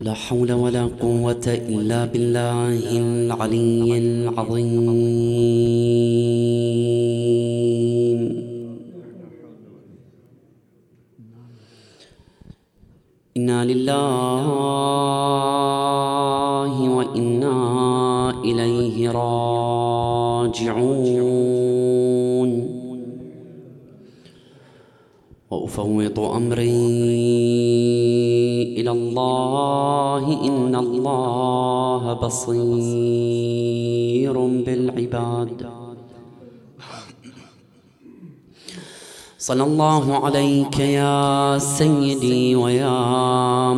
لا حول ولا قوة إلا بالله العلي العظيم. إنا لله وإنا إليه راجعون. وأفوض أمري إلى الله إن الله بصير بالعباد. صلى الله عليك يا سيدي ويا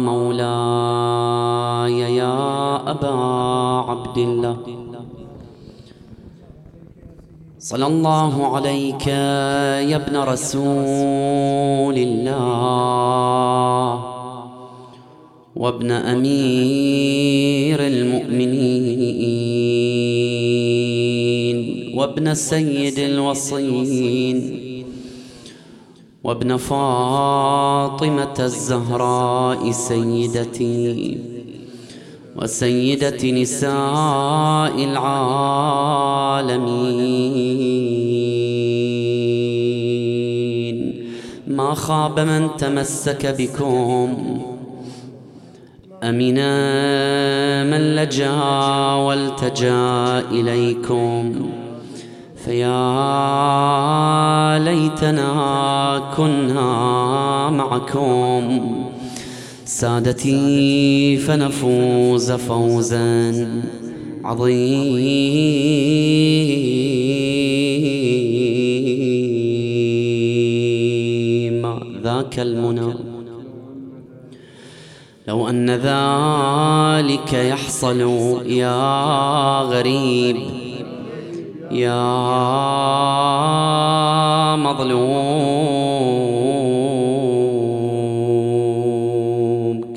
مولاي يا أبا عبد الله. صلى الله عليك يا ابن رسول الله. وابن أمير المؤمنين وابن سيد الوصين وابن فاطمة الزهراء سيدتي وسيدة نساء العالمين. ما خاب من تمسك بكم أمنا من لجا والتجا إليكم فيا ليتنا كنا معكم سادتي فنفوز فوزا عظيما ذاك المنى لو أن ذلك يحصل يا غريب يا مظلوم.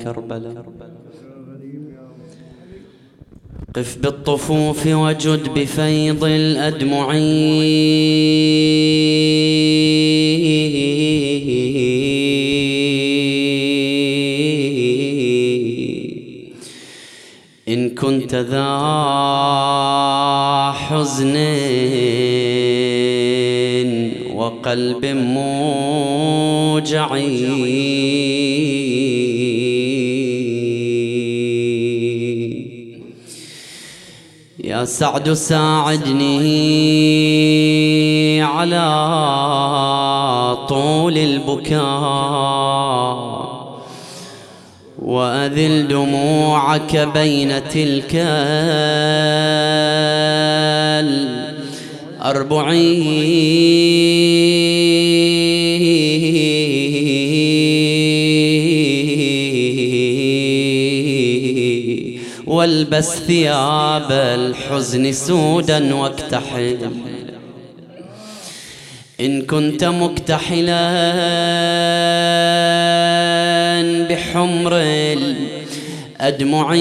كربلاء. قف بالطفوف وجد بفيض الأدمعين. كنت ذا حزن وقلب موجع. يا سعد ساعدني على طول البكاء. وأذل دموعك بين تلك الأربعين والبس ثياب الحزن سودا واكتحل إن كنت مكتحلا بحمر الأدمع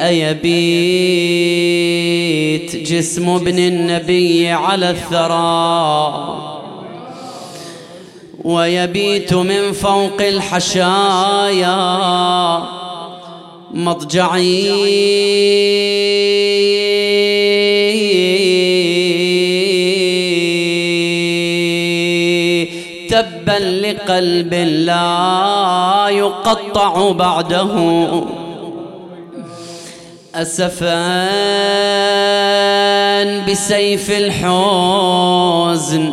أيبيت جسم ابن النبي على الثرى. ويبيت من فوق الحشايا. مضجعي تبا لقلب لا يقطع بعده. أسفا بسيف الحزن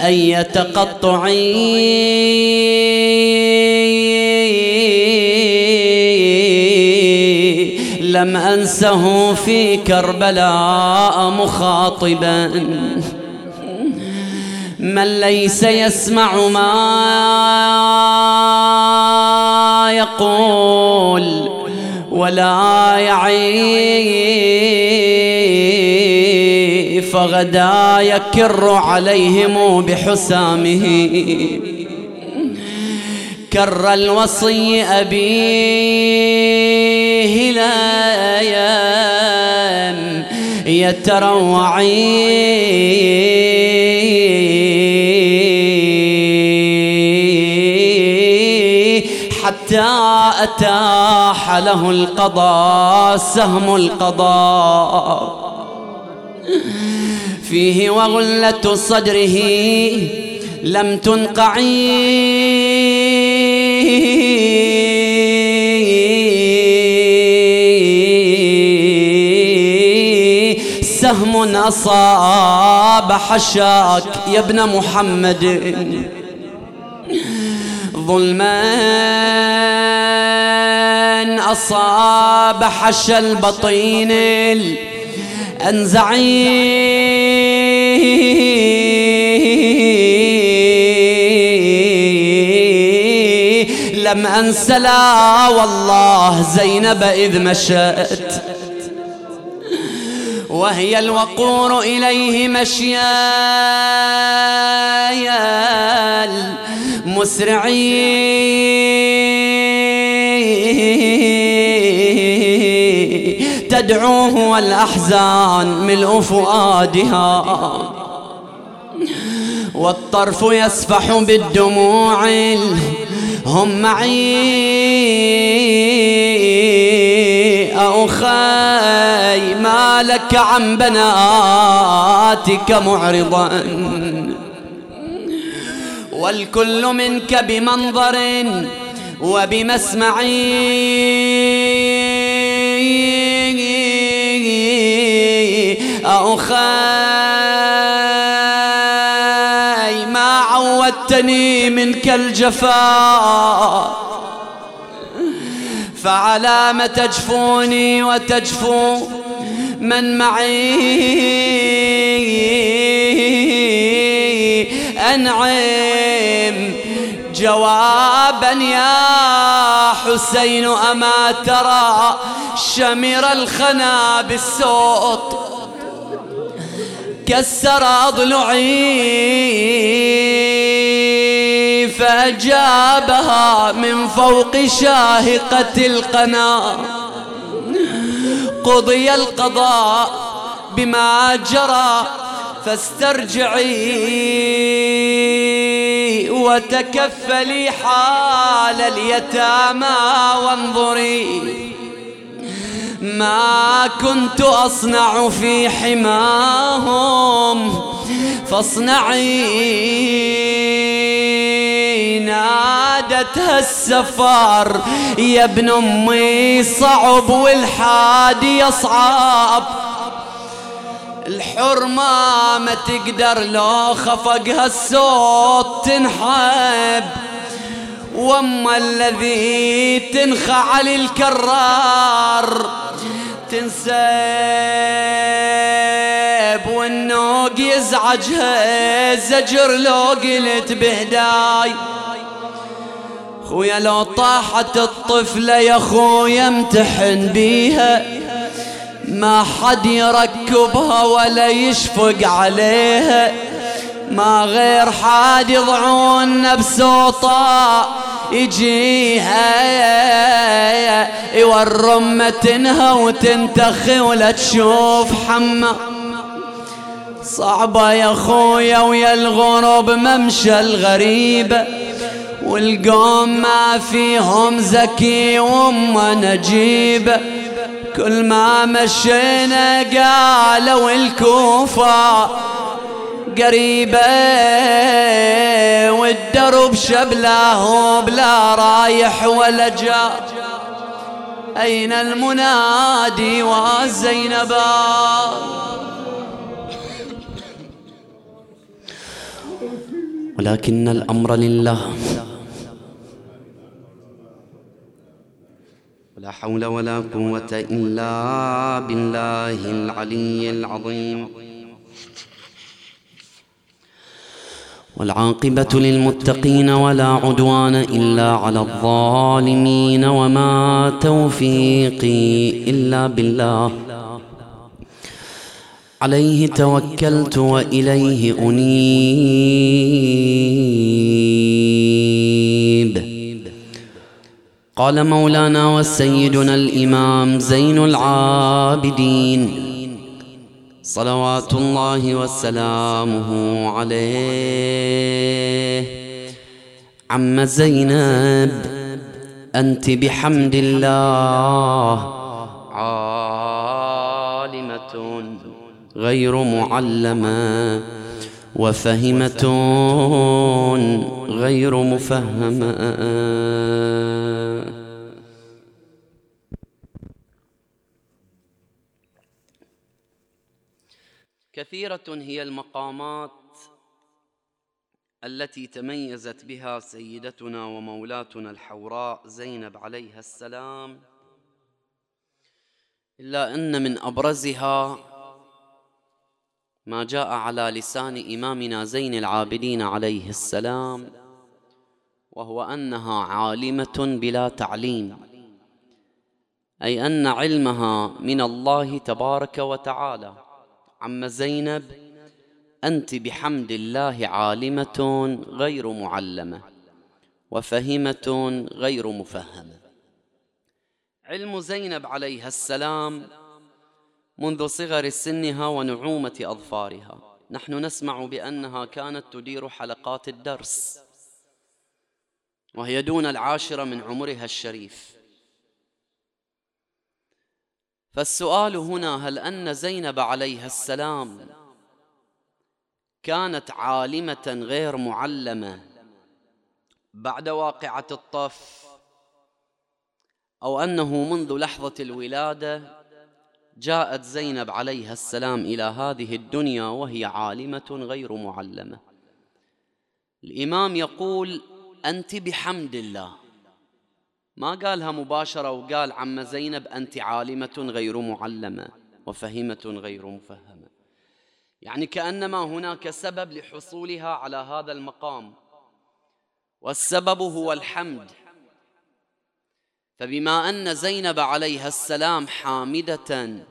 أي تقطع لم أنسه في كربلاء مخاطبا. من ليس يسمع ما يقول ولا يعي فغدا يكر عليهم بحسامه. كر الوصي أبيه فيه الأيام يتروعي. حتى أتاح له القضاء سهم القضاء. فيه وغلة صدره لم تنقعي. سهم أصاب حشاك يا ابن محمد. ظلما أصاب حش البطين الأنزعي لم أنس لا والله زينب إذ مشت. وهي الوقور إليه مشيا المسرعين. تدعوه والأحزان ملء فؤادها والطرف يسفح بالدموع هم معي. أخي ما لك عن بناتك معرضا. والكل منك بمنظر وبمسمع. أخي ما عودتني منك الجفاء. فعلام تجفوني وتجفو من معي. أنعم جوابا يا حسين أما ترى شمر الخنا بالصوت كسر أضلعي. فأجابها من فوق شاهقة القنا. قضي القضاء بما جرى فاسترجعي وتكفلي حال اليتامى وانظري. ما كنت أصنع في حماهم فاصنعي. نادتها السفار يا ابن أمي صعب والحادي يصعب الحرمة ما تقدر لو خفقها الصوت تنحب. وأما الذي تنخع الكرار تنسب والنوق يزعجها زجر لو قلت بهداي خويا لو طاحت الطفلة يا خويا امتحن بيها. ما حد يركبها ولا يشفق عليها. ما غير حاد يضعون بسوطا يجيها يورم متنها وتنتخي ولا تشوف حما صعبة يا خويا ويا الغرب ممشى الغريبة والقوم ما فيهم زكي وما نجيبه كل ما مشينا قالوا الكوفة قريبة والدرب شبله بلا رايح ولا جاء. أين المنادي والزينبا ولكن الأمر لله. ولا حول ولا قوة إلا بالله العلي العظيم. والعاقبة للمتقين ولا عدوان إلا على الظالمين وما توفيقي إلا بالله. عليه توكلت وإليه أنيب. قال مولانا وسيدنا الإمام زين العابدين صلوات الله وسلامه عليه. عم زينب أنت بحمد الله. عالمة غير معلمة وفهمة غير مفهمة. كثيرة هي المقامات التي تميزت بها سيدتنا ومولاتنا الحوراء زينب عليها السلام. إلا أن من أبرزها ما جاء على لسان إمامنا زين العابدين عليه السلام وهو أنها عالمة بلا تعليم أي أن علمها من الله تبارك وتعالى. عم زينب أنت بحمد الله عالمة غير معلمة وفهمة غير مفهمة. علم زينب عليها السلام منذ صغر سنها ونعومة أظفارها. نحن نسمع بأنها كانت تدير حلقات الدرس وهي دون العاشرة من عمرها الشريف. فالسؤال هنا هل أن زينب عليها السلام كانت عالمة غير معلمة بعد واقعة الطف أو أنه منذ لحظة الولادة جاءت زينب عليها السلام إلى هذه الدنيا وهي عالمة غير معلمة. الإمام يقول أنت بحمد الله. ما قالها مباشرة وقال عم زينب أنت عالمة غير معلمة وفهمة غير مفهمة. يعني كأنما هناك سبب لحصولها على هذا المقام. والسبب هو الحمد. فبما أن زينب عليها السلام حامدة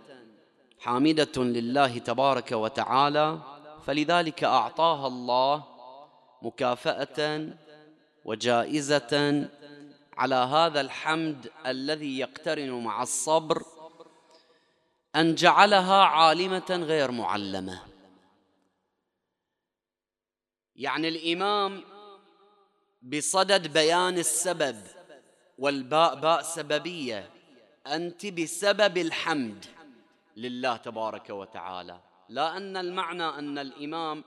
حامدة لله تبارك وتعالى فلذلك أعطاها الله مكافأة وجائزة على هذا الحمد الذي يقترن مع الصبر أن جعلها عالمة غير معلمة. يعني الإمام بصدد بيان السبب والباء باء سببية أنت بسبب الحمد لله تبارك وتعالى. لا أن المعنى أن الإمام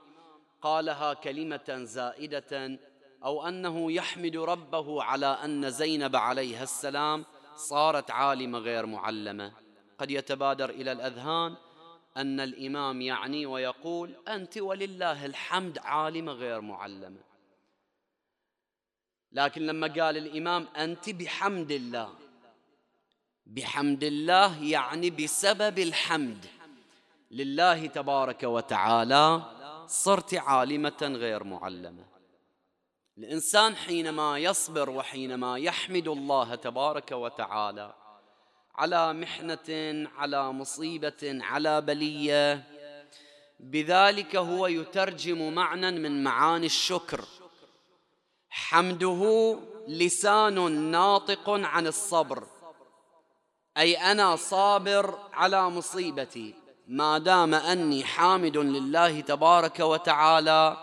قالها كلمة زائدة أو أنه يحمد ربه على أن زينب عليها السلام صارت عالمة غير معلمة. قد يتبادر إلى الأذهان أن الإمام يعني ويقول أنت ولله الحمد عالمة غير معلمة. لكن لما قال الإمام أنت بحمد الله بحمد الله يعني بسبب الحمد. لله تبارك وتعالى صرت عالمة غير معلمة. الإنسان حينما يصبر وحينما يحمد الله تبارك وتعالى على محنة على مصيبة على بلية بذلك هو يترجم معنى من معاني الشكر. حمده لسان ناطق عن الصبر. أي أنا صابر على مصيبتي. ما دام أني حامد لله تبارك وتعالى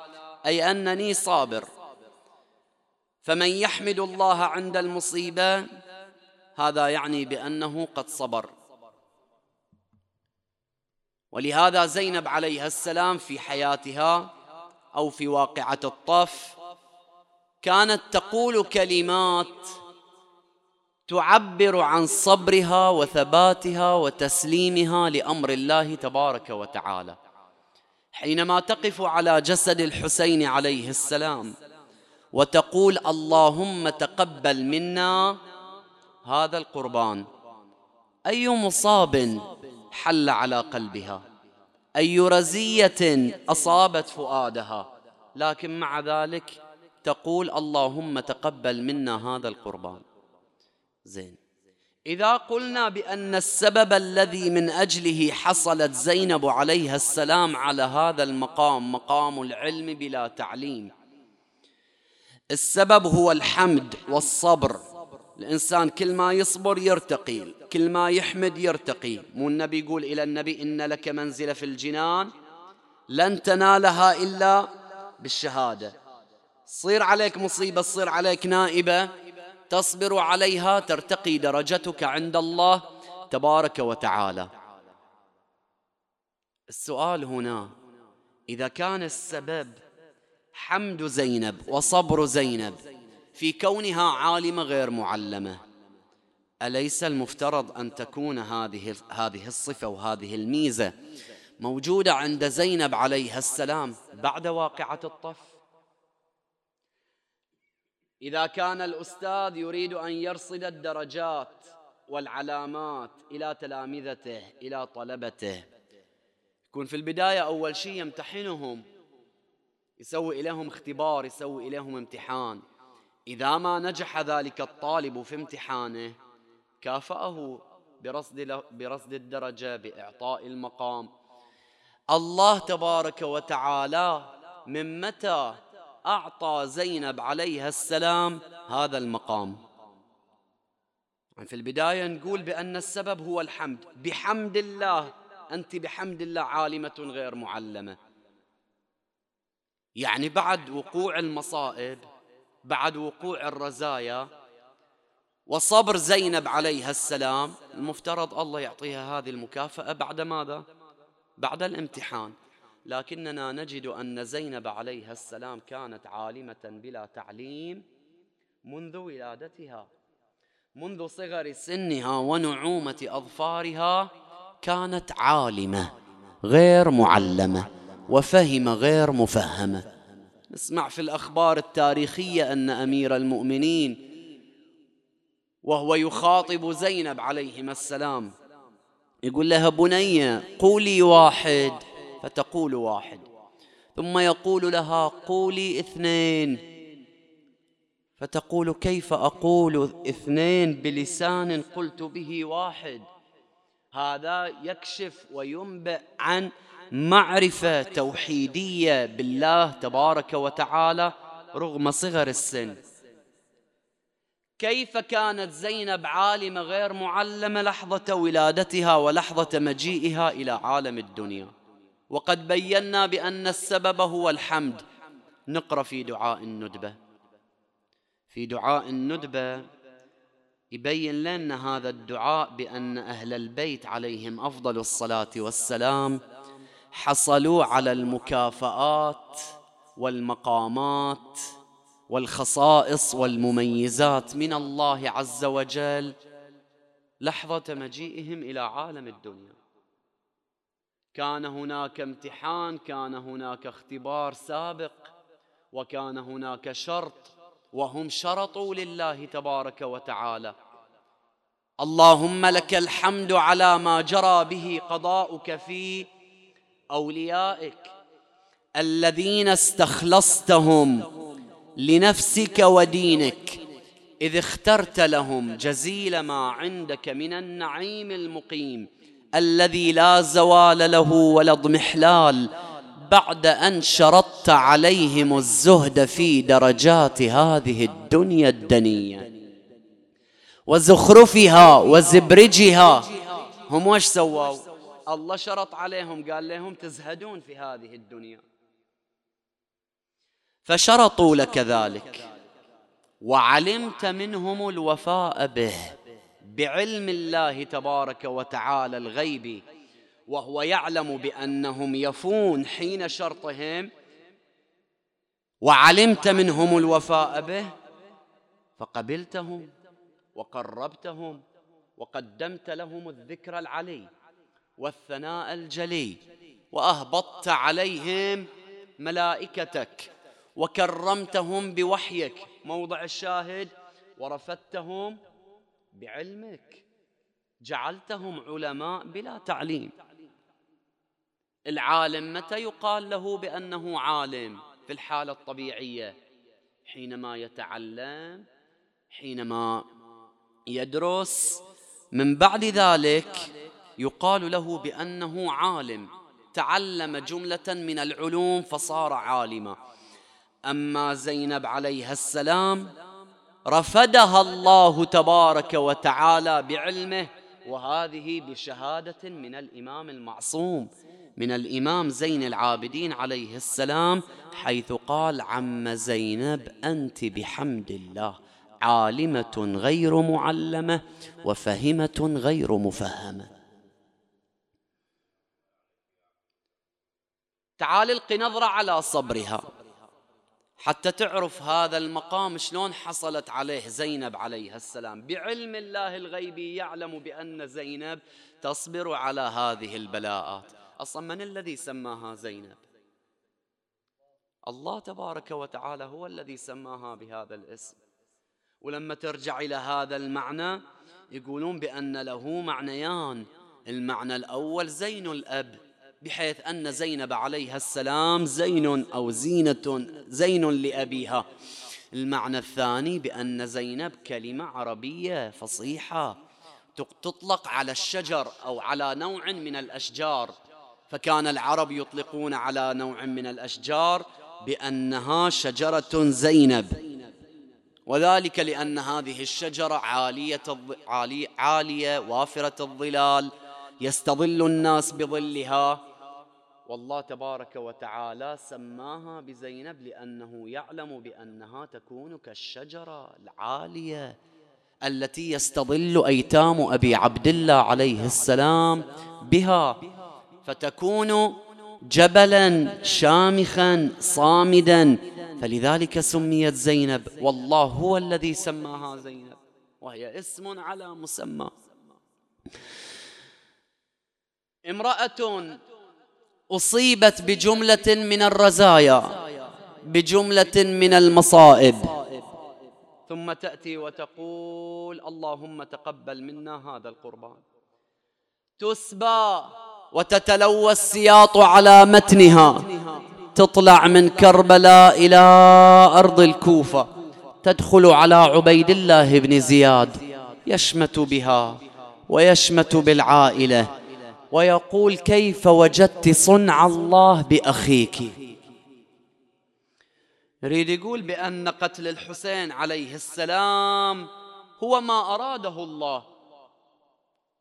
أي أنني صابر. فمن يحمد الله عند المصيبة هذا يعني بأنه قد صبر. ولهذا زينب عليها السلام في حياتها أو في واقعة الطف كانت تقول كلمات تعبر عن صبرها وثباتها وتسليمها لأمر الله تبارك وتعالى. حينما تقف على جسد الحسين عليه السلام وتقول اللهم تقبل منا هذا القربان. أي مصاب حل على قلبها. أي رزية أصابت فؤادها. لكن مع ذلك تقول اللهم تقبل منا هذا القربان. زين. إذا قلنا بأن السبب الذي من أجله حصلت زينب عليها السلام على هذا المقام مقام العلم بلا تعليم السبب هو الحمد والصبر. الإنسان كل ما يصبر يرتقي كل ما يحمد يرتقي. مو النبي يقول إلى النبي إن لك منزلة في الجنان لن تنالها إلا بالشهادة. صير عليك مصيبة صير عليك نائبة تصبر عليها ترتقي درجتك عند الله تبارك وتعالى. السؤال هنا إذا كان السبب حمد زينب وصبر زينب في كونها عالمه غير معلمة. أليس المفترض أن تكون هذه هذه الصفة وهذه الميزة موجودة عند زينب عليها السلام بعد واقعة الطف؟ إذا كان الأستاذ يريد أن يرصد الدرجات والعلامات إلى تلامذته إلى طلبته. يكون في البداية أول شيء يمتحنهم يسوي إليهم اختبار يسوي إليهم امتحان. إذا ما نجح ذلك الطالب في امتحانه كافأه برصد, برصد الدرجة بإعطاء المقام. الله تبارك وتعالى من متى أعطى زينب عليها السلام هذا المقام؟ يعني في البداية نقول بأن السبب هو الحمد. بحمد الله أنت بحمد الله عالمة غير معلمة. يعني بعد وقوع المصائب بعد وقوع الرزايا وصبر زينب عليها السلام المفترض الله يعطيها هذه المكافأة بعد ماذا؟ بعد الامتحان. لكننا نجد أن زينب عليها السلام كانت عالمة بلا تعليم منذ ولادتها. منذ صغر سنها ونعومة أظفارها كانت عالمة غير معلمة. وفهم غير مفهمة. نسمع في الأخبار التاريخية أن أمير المؤمنين وهو يخاطب زينب عليهما السلام. يقول لها بنية قولي واحد. فتقول واحد. ثم يقول لها قولي اثنين. فتقول كيف أقول اثنين بلسان قلت به واحد؟ هذا يكشف وينبئ عن معرفة توحيدية بالله تبارك وتعالى رغم صغر السن. كيف كانت زينب عالمة غير معلمة لحظة ولادتها ولحظة مجيئها إلى عالم الدنيا؟ وقد بينا بأن السبب هو الحمد. نقرأ في دعاء الندبة. في دعاء الندبة يبين لنا هذا الدعاء بأن أهل البيت عليهم أفضل الصلاة والسلام حصلوا على المكافآت والمقامات والخصائص والمميزات من الله عز وجل لحظة مجيئهم إلى عالم الدنيا. كان هناك امتحان كان هناك اختبار سابق وكان هناك شرط وهم شرطوا لله تبارك وتعالى. اللهم لك الحمد على ما جرى به قضاؤك في أوليائك الذين استخلصتهم لنفسك ودينك إذ اخترت لهم جزيل ما عندك من النعيم المقيم الذي لا زوال له ولا اضمحلال بعد أن شرطت عليهم الزهد في درجات هذه الدنيا الدنية. وزخرفها وزبرجها هم وش سووا؟ الله شرط عليهم قال لهم تزهدون في هذه الدنيا. فشرطوا لك ذلك. وعلمت منهم الوفاء به بعلم الله تبارك وتعالى الغيبي وهو يعلم بأنهم يفون حين شرطهم. وعلمت منهم الوفاء به فقبلتهم وقربتهم وقدمت لهم الذكر العلي. والثناء الجلي وأهبطت عليهم ملائكتك وكرمتهم بوحيك. موضع الشاهد ورفدتهم بعلمك. جعلتهم علماء بلا تعليم. العالم متى يقال له بأنه عالم؟ في الحالة الطبيعية. حينما يتعلم حينما يدرس. من بعد ذلك يقال له بأنه عالم تعلم جملة من العلوم فصار عالما. أما زينب عليها السلام رفدها الله تبارك وتعالى بعلمه وهذه بشهادة من الإمام المعصوم من الإمام زين العابدين عليه السلام حيث قال عم زينب أنت بحمد الله عالمة غير معلمة وفهمة غير مفهمة. تعال القي نظرة على صبرها. حتى تعرف هذا المقام شلون حصلت عليه زينب عليها السلام. بعلم الله الغيبي يعلم بأن زينب تصبر على هذه البلاءات. أصلا من الذي سماها زينب؟ الله تبارك وتعالى هو الذي سماها بهذا الاسم. ولما ترجع إلى هذا المعنى يقولون بأن له معنيان. المعنى الأول زين الأب. بحيث أن زينب عليها السلام زين أو زينة زين لأبيها. المعنى الثاني بأن زينب كلمة عربية فصيحة تطلق على الشجر أو على نوع من الأشجار. فكان العرب يطلقون على نوع من الأشجار بأنها شجرة زينب. وذلك لأن هذه الشجرة عالية عالية وافرة الظلال. يستظل الناس بظلها. والله تبارك وتعالى سماها بزينب لأنه يعلم بأنها تكون كالشجرة العالية التي يستظل أيتام أبي عبد الله عليه السلام بها فتكون جبلا شامخا صامدا. فلذلك سميت زينب والله هو الذي سماها زينب وهي اسم على مسمى. امرأة أصيبت بجملة من الرزايا بجملة من المصائب. ثم تأتي وتقول اللهم تقبل منا هذا القربان. تسبى وتتلوى السياط على متنها. تطلع من كربلاء إلى أرض الكوفة. تدخل على عبيد الله بن زياد. يشمت بها ويشمت بالعائلة. ويقول كيف وجدت صنع الله بأخيك؟ يريد يقول بأن قتل الحسين عليه السلام هو ما أراده الله.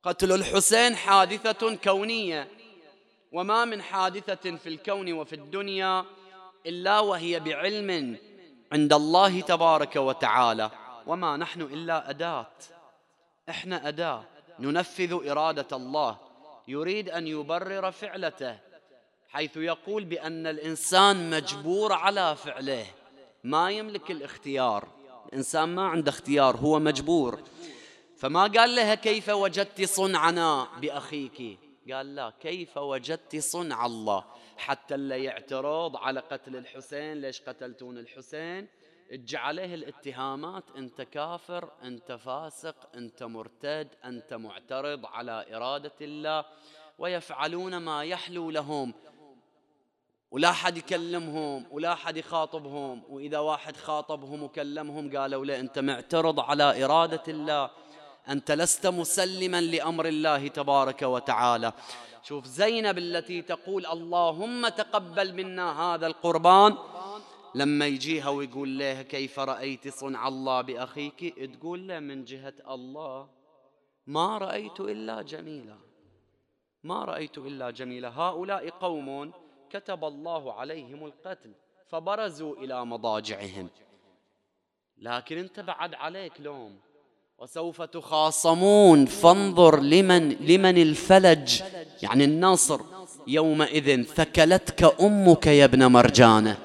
قتل الحسين حادثة كونية وما من حادثة في الكون وفي الدنيا إلا وهي بعلم عند الله تبارك وتعالى. وما نحن إلا أداة إحنا أداة ننفذ إرادة الله. يريد أن يبرر فعلته حيث يقول بأن الإنسان مجبور على فعله ما يملك الاختيار. الإنسان ما عنده اختيار هو مجبور. فما قال لها كيف وجدت صنعنا بأخيك؟ قال لا كيف وجدت صنع الله؟ حتى اللي يعترض على قتل الحسين ليش قتلتون الحسين؟ اجى عليه الاتهامات انت كافر انت فاسق انت مرتد انت معترض على إرادة الله ويفعلون ما يحلو لهم. ولا حد يكلمهم ولا حد يخاطبهم وإذا واحد خاطبهم وكلمهم قالوا له أنت معترض على إرادة الله أنت لست مسلما لأمر الله تبارك وتعالى. شوف زينب التي تقول اللهم تقبل منا هذا القربان. لما يجيها ويقول لها كيف رأيت صنع الله بأخيك؟ تقول له من جهة الله ما رأيت إلا جميلا. ما رأيت إلا جميلا. هؤلاء قوم كتب الله عليهم القتل فبرزوا إلى مضاجعهم. لكن انت بعد عليك لوم وسوف تخاصمون. فانظر لمن لمن الفلج يعني النصر يومئذ ثكلتك أمك يا ابن مرجانة.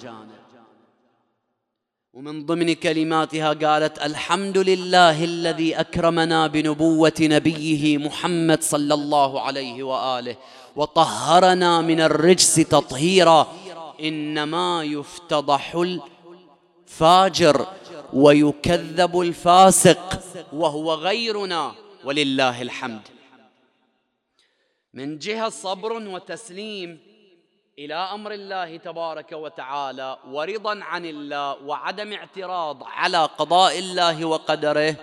ومن ضمن كلماتها قالت الحمد لله الذي أكرمنا بنبوة نبيه محمد صلى الله عليه وآله وطهرنا من الرجس تطهيرا إنما يفتضح الفاجر ويكذب الفاسق وهو غيرنا ولله الحمد. من جهة صبر وتسليم إلى أمر الله تبارك وتعالى ورضا عن الله وعدم اعتراض على قضاء الله وقدره.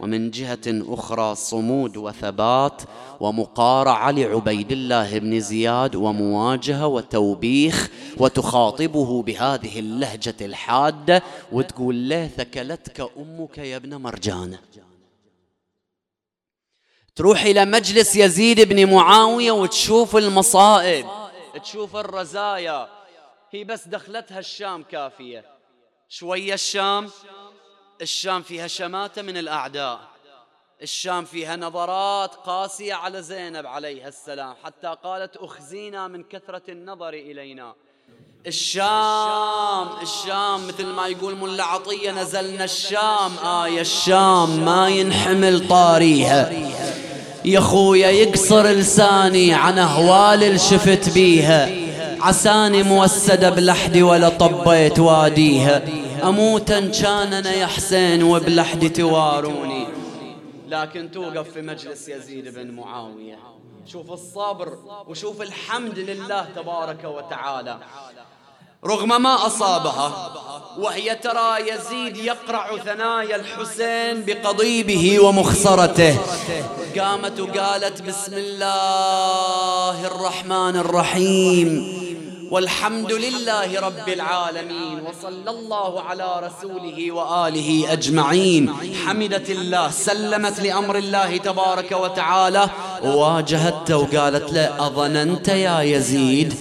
ومن جهة أخرى صمود وثبات ومقارعة لعبيد الله بن زياد ومواجهة وتوبيخ وتخاطبه بهذه اللهجة الحادة وتقول له ثكلتك أمك يا ابن مرجانة تروح إلى مجلس يزيد بن معاوية وتشوف المصائب. تشوف الرزايا هي بس دخلتها الشام كافية. شوية الشام الشام فيها شماتة من الأعداء. الشام فيها نظرات قاسية على زينب عليها السلام حتى قالت أخزينا من كثرة النظر إلينا. الشام الشام مثل ما يقول ملا عطية نزلنا الشام آية الشام ما ينحمل طاريها. يا خويا يقصر لساني عن أهوال شفت بيها. عساني موسدة بلحدي ولا طبيت واديها. أموتا كان أنا يا حسين وبلحدي تواروني. لكن توقف في مجلس يزيد بن معاوية. شوف الصبر وشوف الحمد لله تبارك وتعالى. رغم ما أصابها وهي ترى يزيد يقرع ثنايا الحسين بقضيبه ومخصرته قامت وقالت بسم الله الرحمن الرحيم والحمد لله رب العالمين وصلى الله على رسوله وآله أجمعين. حمدت الله سلمت لأمر الله تبارك وتعالى. وواجهته وقالت له أظننت يا يزيد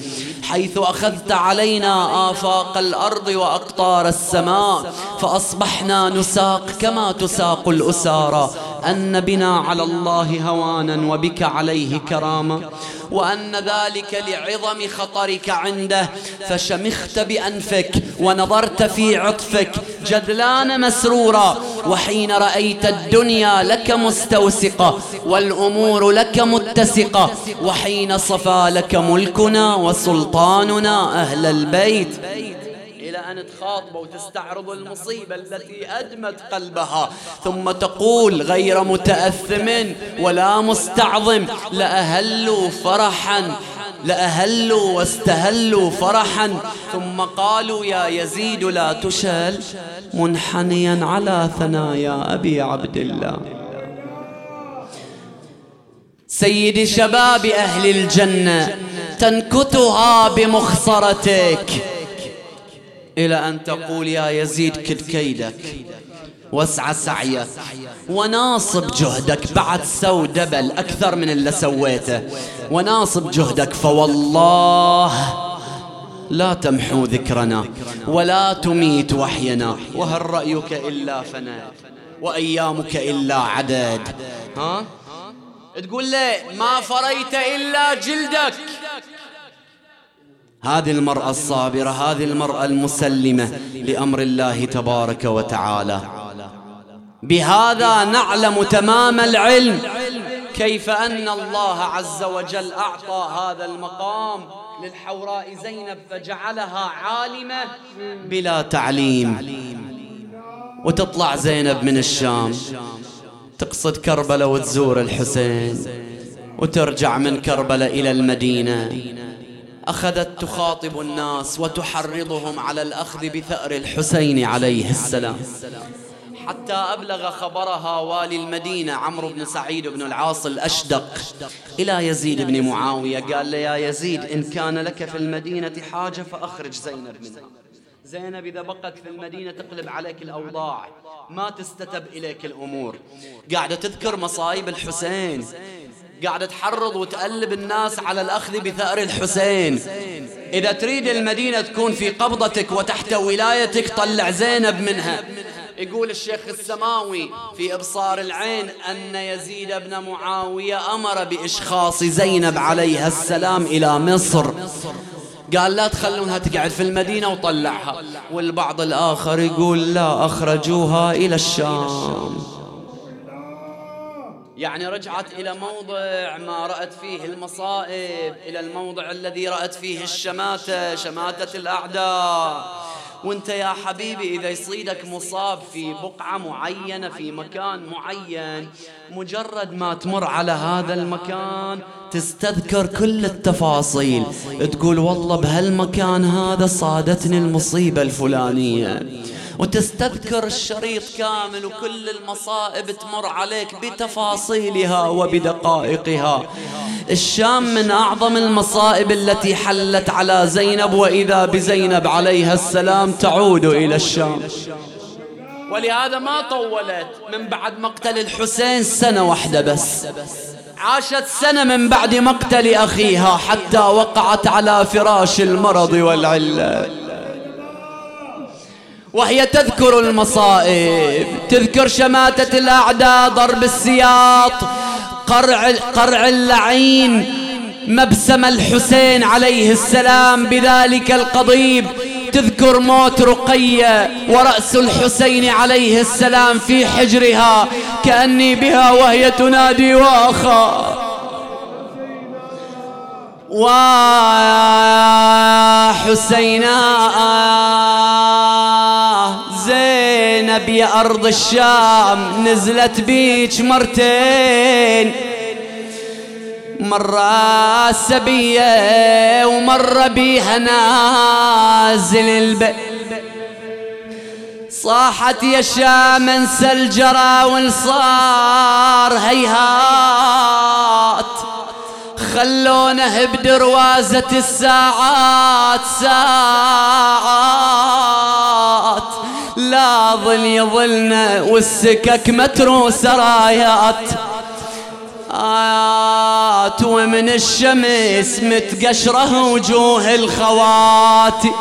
حيث أخذت علينا آفاق الأرض وأقطار السماء فأصبحنا نساق كما تساق الأسارى. أن بنا على الله هوانا وبك عليه كرامة وأن ذلك لعظم خطرك عنده. فشمخت بأنفك ونظرت في عطفك جدلان مسرورا وحين رأيت الدنيا لك مستوسقة والأمور لك متسقة وحين صفى لك ملكنا وسلطاننا أهل البيت. أن تخاطب وتستعرض المصيبة التي أدمت قلبها. ثم تقول غير متأثم ولا مستعظم لأهلوا فرحا لأهلوا واستهلوا فرحا. ثم قالوا يا يزيد لا تشل منحنيا على ثنايا أبي عبد الله. سيد شباب أهل الجنة تنكتها بمخصرتك إلى أن تقول يا يزيد كد كيدك واسعى سعيك وناصب جهدك بعد سو دبل أكثر من اللي سويته وناصب جهدك فوالله لا تمحو ذكرنا ولا تميت وحينا وهل رأيك إلا فناء وأيامك إلا عدد ها؟ تقول له ما فريت إلا جلدك. هذه المرأة الصابرة هذه المرأة المسلمة لأمر الله تبارك وتعالى. بهذا نعلم تمام العلم كيف أن الله عز وجل أعطى هذا المقام للحوراء زينب فجعلها عالمة بلا تعليم. وتطلع زينب من الشام تقصد كربلاء وتزور الحسين وترجع من كربلاء إلى المدينة. أخذت تخاطب الناس وتحرضهم على الأخذ بثأر الحسين عليه السلام. حتى أبلغ خبرها والي المدينة عمرو بن سعيد بن العاص الأشدق إلى يزيد بن معاوية. قال له يا يزيد إن كان لك في المدينة حاجة فأخرج زينب منها. زينب إذا بقت في المدينة تقلب عليك الأوضاع ما تستتب إليك الأمور. قاعدة تذكر مصايب الحسين. قاعدة تحرض وتقلب الناس على الأخذ بثأر الحسين. إذا تريد المدينة تكون في قبضتك وتحت ولايتك طلع زينب منها. يقول الشيخ السماوي في إبصار العين أن يزيد بن معاوية أمر بإشخاص زينب عليها السلام إلى مصر. قال لا تخلونها تقعد في المدينة وطلعها. والبعض الآخر يقول لا أخرجوها إلى الشام. يعني رجعت إلى موضع ما رأت فيه المصائب إلى الموضع الذي رأت فيه الشماتة شماتة الأعداء. وأنت يا حبيبي إذا يصيدك مصاب في بقعة معينة في مكان معين مجرد ما تمر على هذا المكان تستذكر كل التفاصيل. تقول والله بهالمكان هذا صادتني المصيبة الفلانية. وتستذكر الشريط كامل وكل المصائب تمر عليك بتفاصيلها وبدقائقها. الشام من أعظم المصائب التي حلت على زينب وإذا بزينب عليها السلام تعود إلى الشام. ولهذا ما طولت من بعد مقتل الحسين سنة واحدة بس. عاشت سنة من بعد مقتل أخيها حتى وقعت على فراش المرض والعلة. وهي تذكر المصائب. تذكر شماتة الأعداء ضرب السياط قرع, قرع اللعين مبسم الحسين عليه السلام بذلك القضيب. تذكر موت رقية ورأس الحسين عليه السلام في حجرها. كأني بها وهي تنادي وأخا. وحسينا زينب يا أرض الشام نزلت بيك مرتين. مرة سبية ومرة بيها نازل البئر صاحت يا شام انسى الجرى والصار هيهات. خلونه بدروازة الساعات ساعات. لا ظل يظلنا والسكك متروس رايات آيات ومن الشمس متقشرة وجوه الخواتي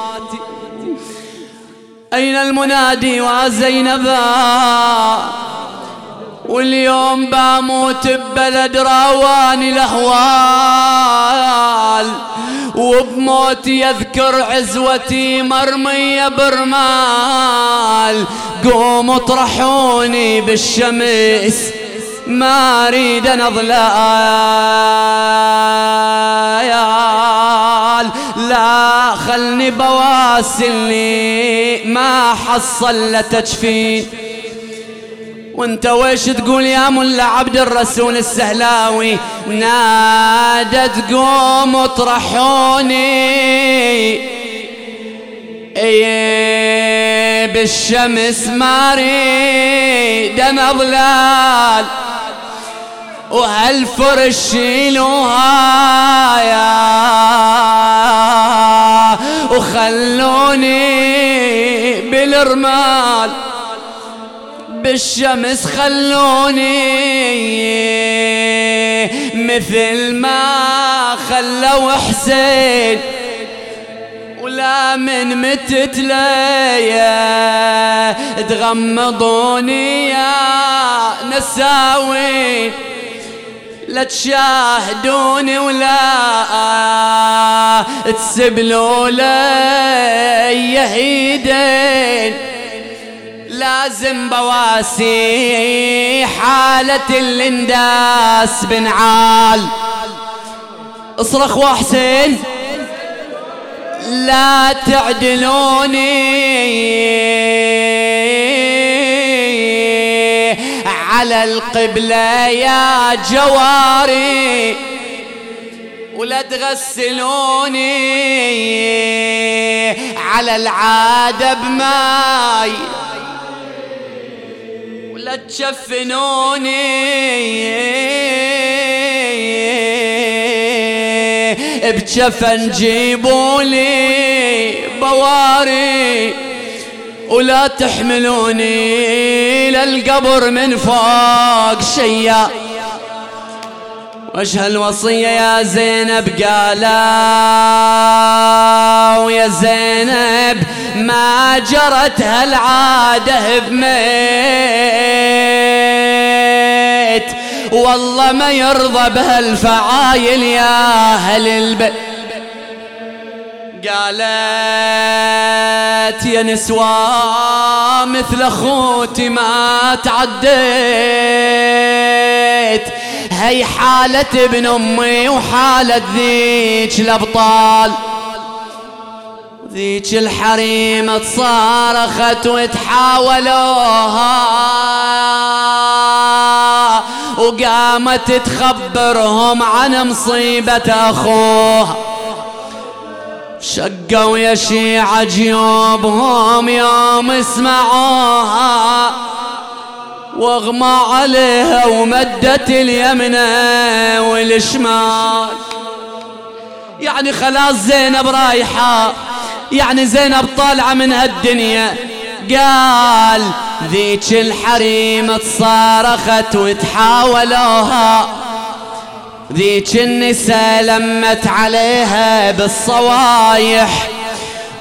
أين المنادي وزينبا واليوم باموت ببلد راواني الأهوال وبموتي يذكر عزوتي مرمية برمال. قوموا اطرحوني بالشمس ما أريد أنا ضلال لا خلني بواسلني ما حصل لتجفين وانت ويش تقول يا ملا عبد الرسول السهلاوي؟ نادت قوم اطرحوني. إيه بالشمس ماري دم ظلال وهالفرش شيلوها يا وخلوني بالرمال. بالشمس خلوني مثل ما خلوا حسين. ولا من متت ليا تغمضوني يا نساوي. لا تشاهدوني ولا تسبلوا لي يهيدين لازم بواسي حالة الإنداس بنعال اصرخ وحسين لا تعدلوني. على القبلة يا جواري. ولا تغسلوني. على العادة بماي. تشفنوني بجفن جيبولي بواري ولا تحملوني. للقبر من فوق شيا وش هالوصية يا زينب قالا ويا زينب ما جرت هالعادة بميت. والله ما يرضى بهالفعايل يا أهل البيت قالت يا نسوة مثل أخوتي ما تعديت. هي حالة ابن أمي وحالة ذيك الأبطال. ذيك الحريم تصارخت وتحاولوها وقامت تخبرهم عن مصيبة أخوها. شقوا يا شيعة جيوبهم يوم اسمعوها واغمى عليها ومدت اليمنى والشمال. يعني خلاص زينب رايحة يعني زينب طالعة من هالدنيا. قال ذيك الحريم تصارخت وتحاولوها. ذيك النساء لمت عليها بالصوايح.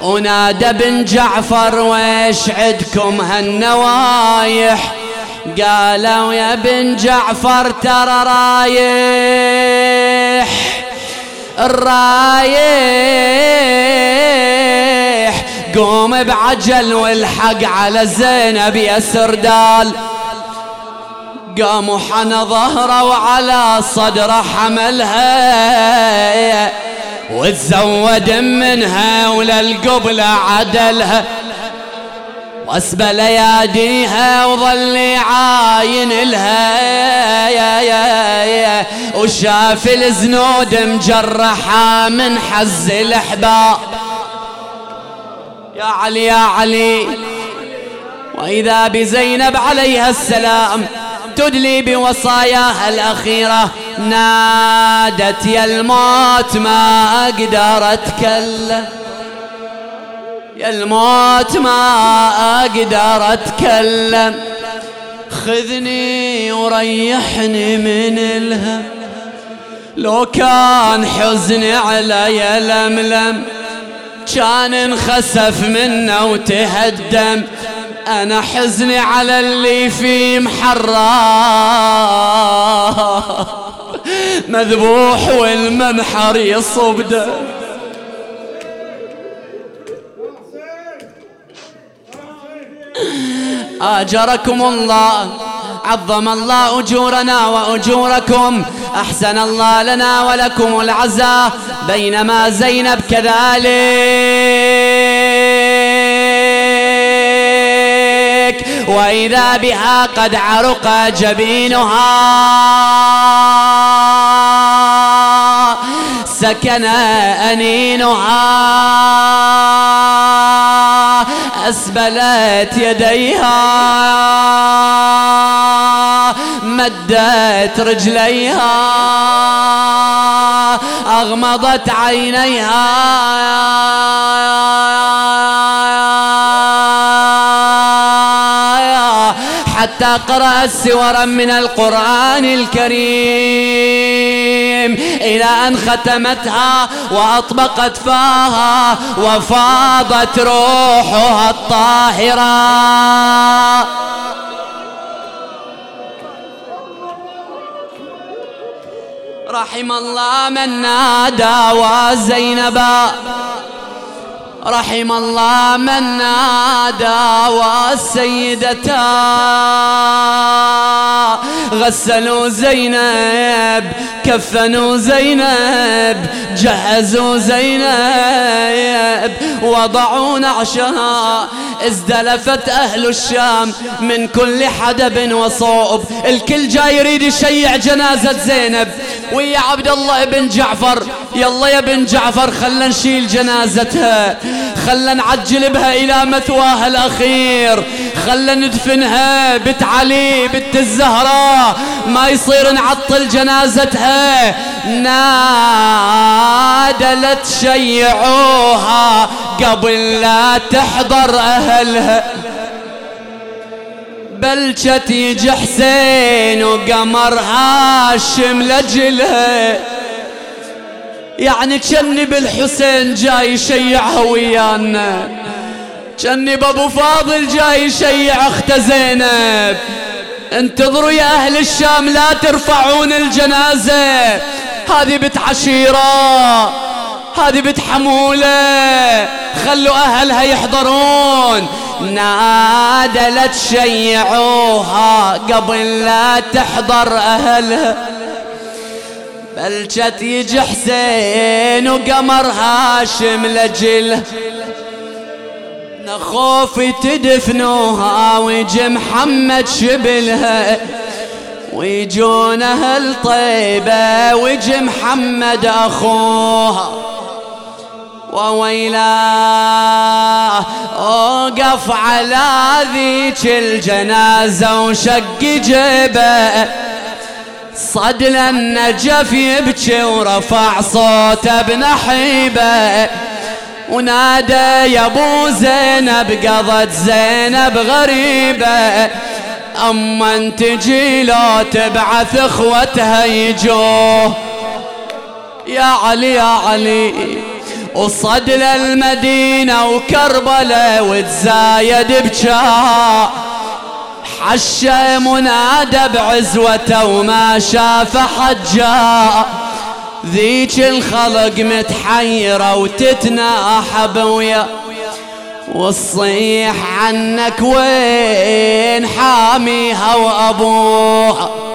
ونادى بن جعفر ويش عدكم هالنوايح؟ قالوا يا بن جعفر ترى رايح الرايح قوم بعجل والحق على زينب يا سردال قام وحنى ظهره وعلى صدره حملها. وتزود منها وللقبلة عدلها. واسبل ياديها وظل يعاين لها. وشاف الزنود مجرحة من حز الأحباب يا علي يا علي. وإذا بزينب عليها السلام تدلي بوصاياها الأخيرة نادت يا الموت ما أقدر أتكلم يا الموت ما أقدر أتكلم. خذني وريحني من الهم. لو كان حزني علي لملم كان انخسف منا وتهدم. أنا حزني على اللي في محرى مذبوح والمنحر يصب آجركم الله. عظم الله أجورنا وأجوركم. أحسن الله لنا ولكم العزاء بينما زينب كذلك. وإذا بها قد عرق جبينها. سكن أنينها أسبلت يديها. مدت رجليها. أغمضت عينيها. حتى قرأت سورا من القرآن الكريم. إلى أن ختمتها وأطبقت فاها وفاضت روحها الطاهرة. رحم الله من نادى وزينبا. رحم الله من نادى والسيدتا غسلوا زينب كفنوا زينب جهزوا زينب. وضعوا نعشها ازدلفت أهل الشام من كل حدب وصوب. الكل جاي يريد يشيع جنازة زينب. ويا عبد الله بن جعفر يلا يا بن جعفر خلنا نشيل جنازتها. خلنا نعجل بها إلى مثواها الأخير. خلنا ندفنها بنت علي بنت الزهراء ما يصير نعطل جنازتها. نادلت شيعوها قبل لا تحضر أهلها. بلشت يجي حسين وقمر هاشم لجلها. يعني كني بالحسين جاي يشيعها ويانا. كني بابو فاضل جاي يشيع اخت زينب. انتظروا يا أهل الشام لا ترفعون الجنازة. هذه بنت عشيرة هذه بنت حمولة خلوا أهلها يحضرون. نادلت شيعوها قبل لا تحضر أهلها. بلشت يجي حسين وقمر هاشم لجل. نخوف تدفنوها ويجي محمد شبلها ويجون أهل طيبة ويجي محمد أخوها. وويلاه أوقف على ذيك الجنازة وشق جيبه. صدل النجف يبكي ورفع صوته بنحيبه ونادى يا ابو زينب قضت زينب غريبة. أما تجي لو تبعث إخوتها يجوه يا علي يا علي وصد للمدينة وكربلة وتزايد بجاء حشى منادى بعزوته وما شاف حد جاء. ذيك الخلق متحيرة وتتناحى بويا والصيح عنك وين حاميها وأبوها؟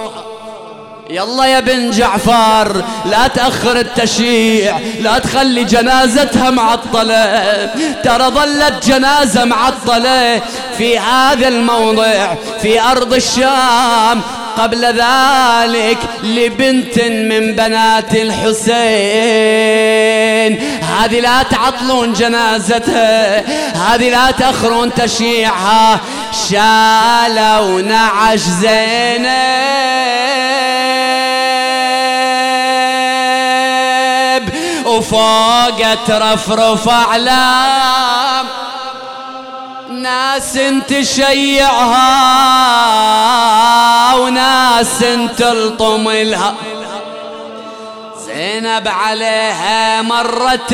يلا يا بن جعفر لا تأخر التشييع لا تخلي جنازتها معطلة ترى ظلت جنازة معطلة في هذا الموضع في أرض الشام. قبل ذلك لبنت من بنات الحسين. هذه لا تعطلون جنازتها هذه لا تأخرون تشييعها شالوا نعش زينب ترفرف أعلام ناس تشيعها وناس تلطم لها. زينب عليها مرتين.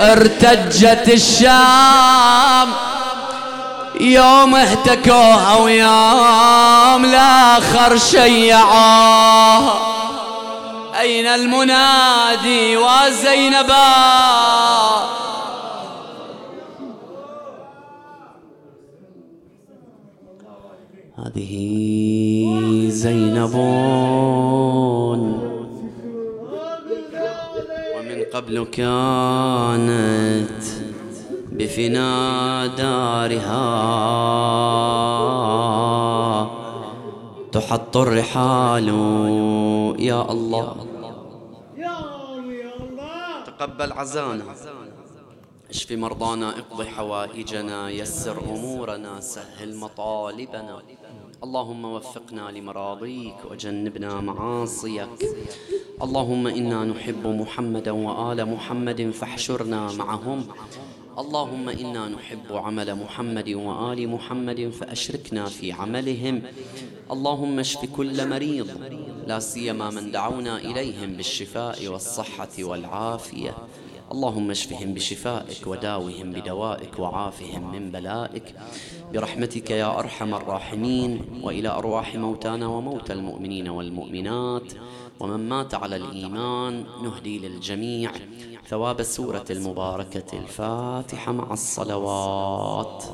ارتجت الشام. يوم اهتكوها ويوم الآخر شيعوها. أين المنادي وزينبا هذه زينب. ومن قبل كانت بفنا دارها. تحط الرحال. يا الله. تقبل عزانا. اشف مرضانا اقض حوائجنا يسر أمورنا سهل مطالبنا. اللهم وفقنا لمراضيك وجنبنا معاصيك. اللهم إنا نحب محمدا وآل محمد فاحشرنا معهم. اللهم إنا نحب عمل محمد وآل محمد فأشركنا في عملهم. اللهم اشف كل مريض لا سيما من دعونا إليهم بالشفاء والصحة والعافية. اللهم اشفهم بشفائك وداوهم بدوائك وعافهم من بلائك. برحمتك يا أرحم الراحمين وإلى أرواح موتانا وموتى المؤمنين والمؤمنات. ومن مات على الإيمان نهدي للجميع. ثواب السورة المباركة الفاتحة مع الصلوات.